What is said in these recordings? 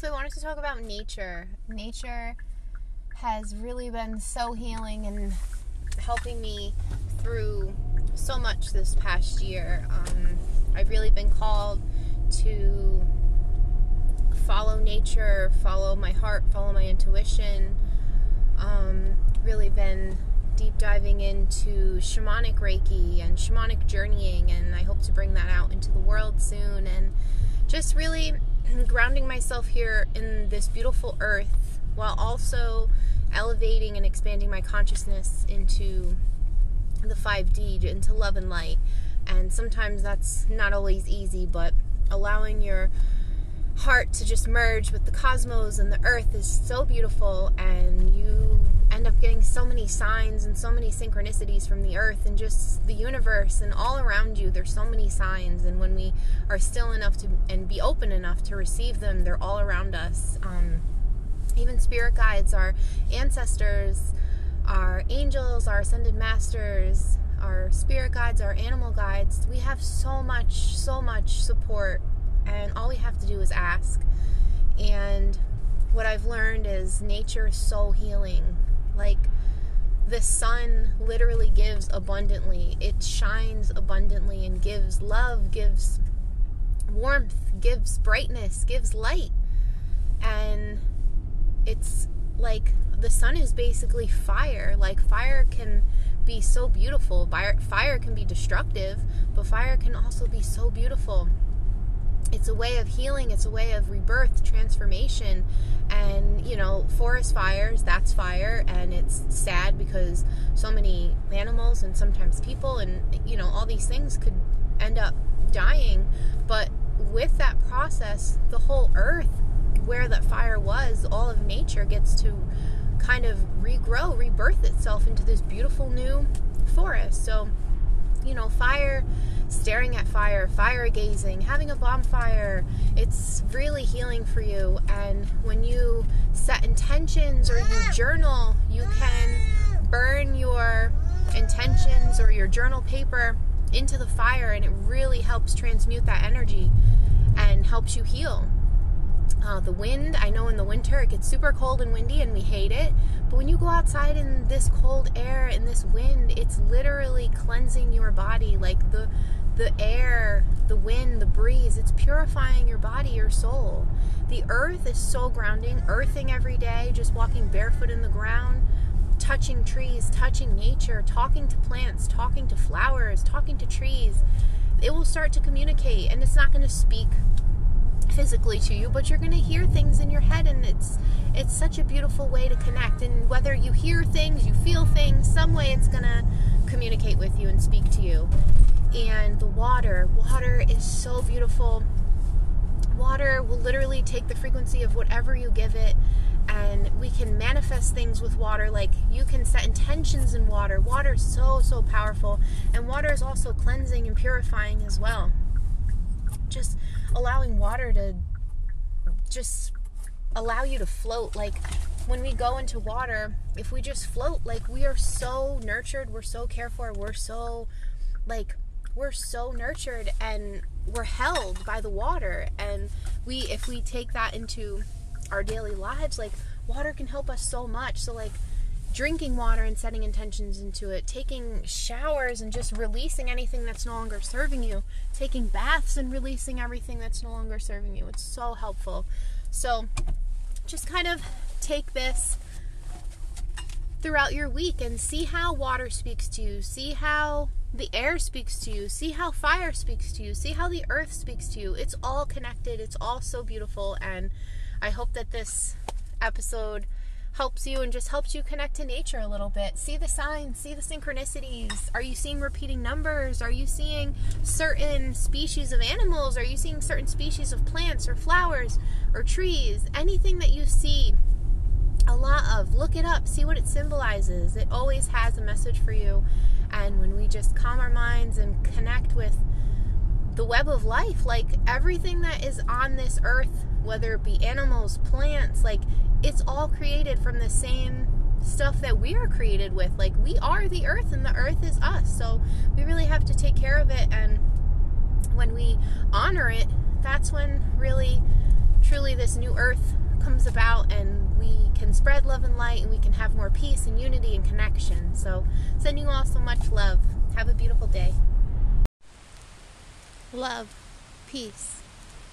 So I wanted to talk about nature. Nature has really been so healing and helping me through so much this past year. Um, I've really been called to follow nature, follow my heart, follow my intuition. Um, really been deep diving into shamanic Reiki and shamanic journeying, and I hope to bring that out into the world soon. And just really grounding myself here in this beautiful earth while also elevating and expanding my consciousness into the 5D, into love and light. And sometimes that's not always easy, but allowing your heart to just merge with the cosmos and the earth is so beautiful and you end up getting so many signs and so many synchronicities from the earth and just the universe and all around you there's so many signs and when we are still enough to and be open enough to receive them they're all around us um, even spirit guides our ancestors our angels our ascended masters our spirit guides our animal guides we have so much so much support and all we have to do is ask. And what I've learned is nature is so healing. Like the sun literally gives abundantly, it shines abundantly and gives love, gives warmth, gives brightness, gives light. And it's like the sun is basically fire. Like fire can be so beautiful. Fire, fire can be destructive, but fire can also be so beautiful it's a way of healing it's a way of rebirth transformation and you know forest fires that's fire and it's sad because so many animals and sometimes people and you know all these things could end up dying but with that process the whole earth where that fire was all of nature gets to kind of regrow rebirth itself into this beautiful new forest. So you know fire staring at fire, fire gazing, having a bonfire. It's really healing for you. And when you set intentions or you journal, you can burn your intentions or your journal paper into the fire, and it really helps transmute that energy and helps you heal. Uh, the wind, I know in the winter it gets super cold and windy and we hate it. But when you go outside in this cold air and this wind, it's literally cleansing your body. Like the the air, the wind, the breeze, it's purifying your body, your soul. The earth is so grounding, earthing every day, just walking barefoot in the ground, touching trees, touching nature, talking to plants, talking to flowers, talking to trees. It will start to communicate and it's not going to speak physically to you but you're going to hear things in your head and it's it's such a beautiful way to connect and whether you hear things you feel things some way it's going to communicate with you and speak to you and the water. Water is so beautiful. Water will literally take the frequency of whatever you give it, and we can manifest things with water. Like you can set intentions in water. Water is so, so powerful, and water is also cleansing and purifying as well. Just allowing water to just allow you to float. Like when we go into water, if we just float, like we are so nurtured, we're so cared for, we're so like we're so nurtured and we're held by the water and we if we take that into our daily lives like water can help us so much so like drinking water and setting intentions into it taking showers and just releasing anything that's no longer serving you taking baths and releasing everything that's no longer serving you it's so helpful so just kind of take this throughout your week and see how water speaks to you see how the air speaks to you. See how fire speaks to you. See how the earth speaks to you. It's all connected. It's all so beautiful. And I hope that this episode helps you and just helps you connect to nature a little bit. See the signs, see the synchronicities. Are you seeing repeating numbers? Are you seeing certain species of animals? Are you seeing certain species of plants or flowers or trees? Anything that you see a lot of, look it up, see what it symbolizes. It always has a message for you. And when we just calm our minds and connect with the web of life, like everything that is on this earth, whether it be animals, plants, like it's all created from the same stuff that we are created with. Like we are the earth and the earth is us. So we really have to take care of it. And when we honor it, that's when really truly this new earth comes about and we can spread love and light and we can have more peace and unity and connection. So, sending you all so much love. Have a beautiful day. Love, peace,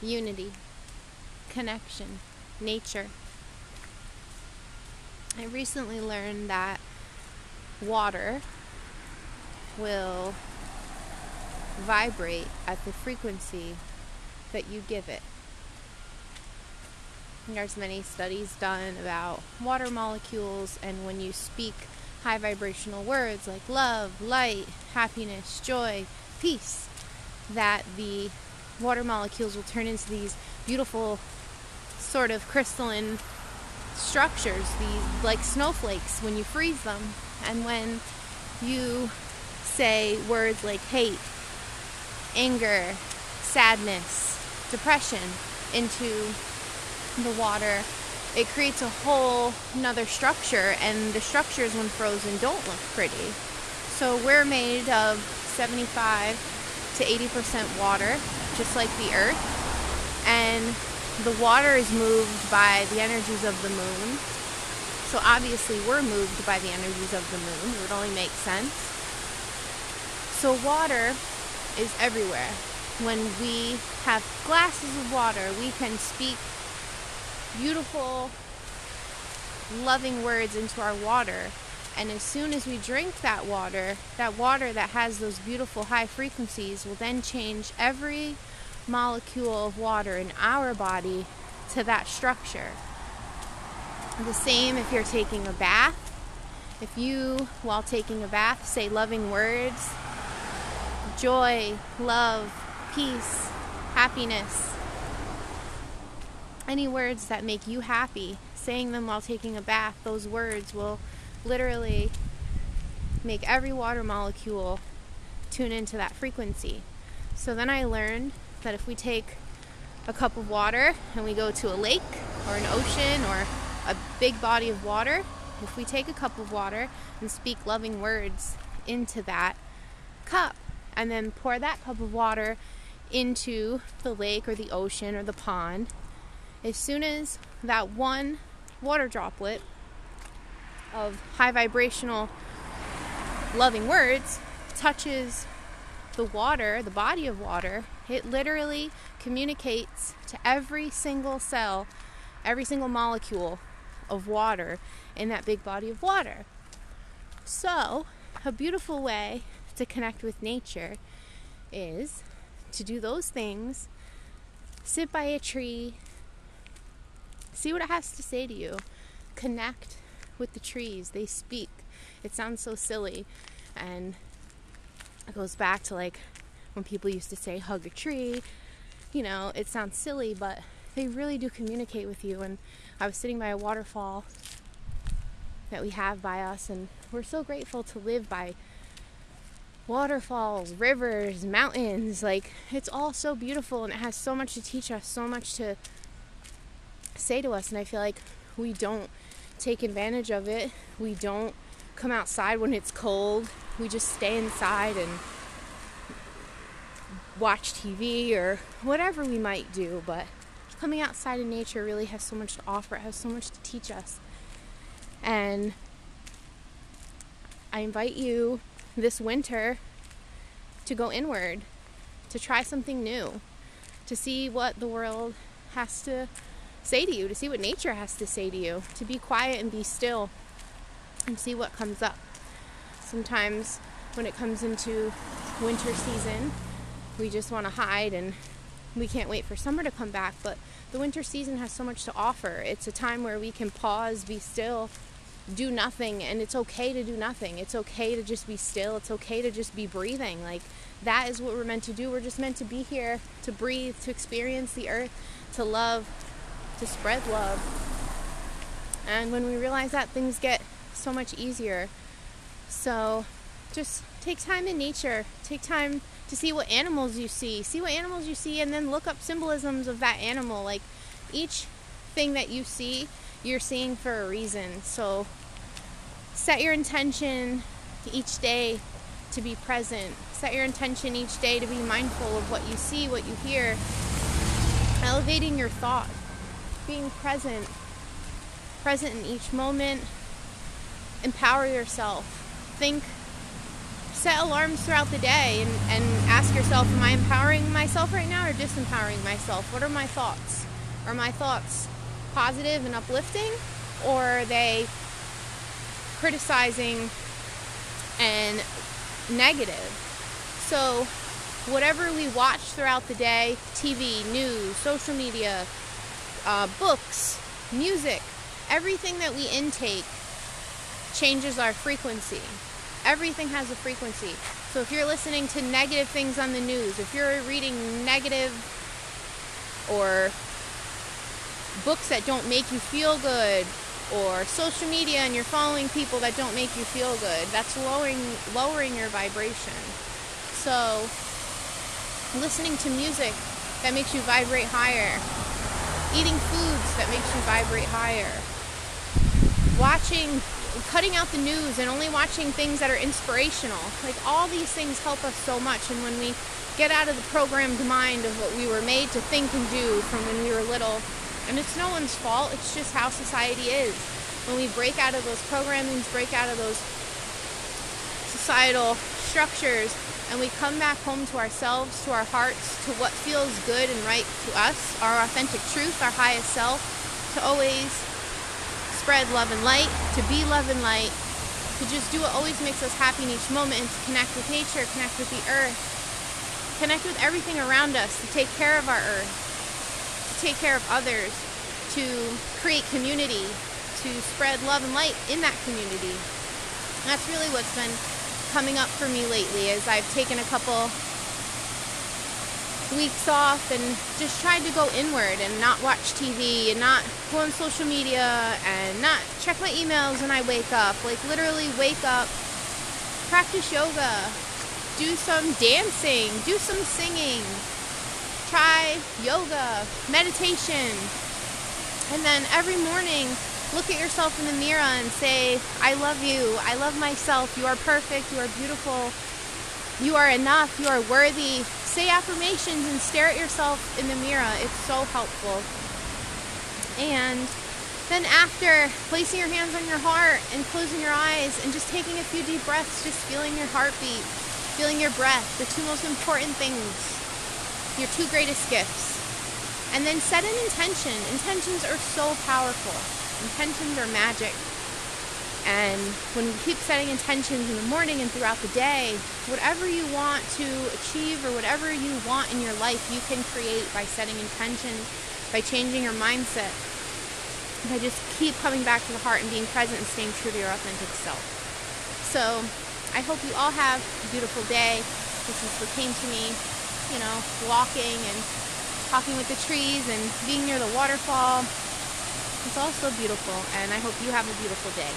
unity, connection, nature. I recently learned that water will vibrate at the frequency that you give it. There's many studies done about water molecules, and when you speak high vibrational words like love, light, happiness, joy, peace, that the water molecules will turn into these beautiful, sort of crystalline structures, these like snowflakes when you freeze them. And when you say words like hate, anger, sadness, depression into the water, it creates a whole another structure and the structures when frozen don't look pretty. So we're made of 75 to 80% water, just like the earth. And the water is moved by the energies of the moon. So obviously we're moved by the energies of the moon. It would only make sense. So water is everywhere. When we have glasses of water, we can speak beautiful, loving words into our water. And as soon as we drink that water, that water that has those beautiful high frequencies will then change every molecule of water in our body to that structure. The same if you're taking a bath. If you, while taking a bath, say loving words, joy, love, peace, happiness, any words that make you happy, saying them while taking a bath, those words will literally make every water molecule tune into that frequency. So then I learned that if we take a cup of water and we go to a lake or an ocean or a big body of water, if we take a cup of water and speak loving words into that cup and then pour that cup of water into the lake or the ocean or the pond, as soon as that one water droplet of high vibrational loving words touches the water, the body of water, it literally communicates to every single cell, every single molecule of water in that big body of water. So, a beautiful way to connect with nature is to do those things, sit by a tree, see what it has to say to you, connect with the trees. They speak. It sounds so silly and it goes back to like when people used to say hug a tree. You know, it sounds silly, but they really do communicate with you. And I was sitting by a waterfall that we have by us, and we're so grateful to live by waterfalls, rivers, mountains. Like, it's all so beautiful and it has so much to teach us, so much to say to us. And I feel like we don't take advantage of it. We don't come outside when it's cold. We just stay inside and watch TV or whatever we might do. But coming outside in nature really has so much to offer, it has so much to teach us. And I invite you this winter to go inward, to try something new, to see what the world has to say to you, to see what nature has to say to you, to be quiet and be still and see what comes up. Sometimes when it comes into winter season, we just want to hide and we can't wait for summer to come back, but the winter season has so much to offer. It's a time where we can pause, be still, do nothing, and it's okay to do nothing. It's okay to just be still. It's okay to just be breathing. Like, that is what we're meant to do. We're just meant to be here, to breathe, to experience the earth, to love, to spread love. And when we realize that, things get so much easier. So just take time in nature, take time to see what animals you see, see what animals you see, and then look up symbolisms of that animal. Like each thing that you see, you're seeing for a reason. So set your intention each day to be present. Set your intention each day to be mindful of what you see, what you hear, elevating your thought being present, present in each moment. Empower yourself. Think, set alarms throughout the day and, and ask yourself, am I empowering myself right now or disempowering myself? What are my thoughts? Are my thoughts positive and uplifting or are they criticizing and negative? So, whatever we watch throughout the day TV, news, social media, uh, books, music everything that we intake changes our frequency. Everything has a frequency. So if you're listening to negative things on the news, if you're reading negative or books that don't make you feel good, or social media and you're following people that don't make you feel good, that's lowering lowering your vibration. So listening to music that makes you vibrate higher, eating foods that makes you vibrate higher, watching cutting out the news and only watching things that are inspirational. Like all these things help us so much and when we get out of the programmed mind of what we were made to think and do from when we were little, and it's no one's fault, it's just how society is. When we break out of those programmings, break out of those societal structures, and we come back home to ourselves, to our hearts, to what feels good and right to us, our authentic truth, our highest self, to always spread love and light, to be love and light, to just do what always makes us happy in each moment, and to connect with nature, connect with the earth, connect with everything around us, to take care of our earth, to take care of others, to create community, to spread love and light in that community. That's really what's been coming up for me lately as I've taken a couple weeks off and just tried to go inward and not watch TV and not go on social media and not check my emails when I wake up. Like literally wake up, practice yoga, do some dancing, do some singing, try yoga, meditation. And then every morning look at yourself in the mirror and say, I love you. I love myself. You are perfect. You are beautiful. You are enough. You are worthy. Say affirmations and stare at yourself in the mirror. It's so helpful. And then, after placing your hands on your heart and closing your eyes and just taking a few deep breaths, just feeling your heartbeat, feeling your breath, the two most important things, your two greatest gifts. And then set an intention. Intentions are so powerful. Intentions are magic. And when we keep setting intentions in the morning and throughout the day, whatever you want to achieve or whatever you want in your life, you can create by setting intentions, by changing your mindset, by just keep coming back to the heart and being present and staying true to your authentic self. So I hope you all have a beautiful day. This is what came to me, you know, walking and talking with the trees and being near the waterfall. It's all so beautiful, and I hope you have a beautiful day.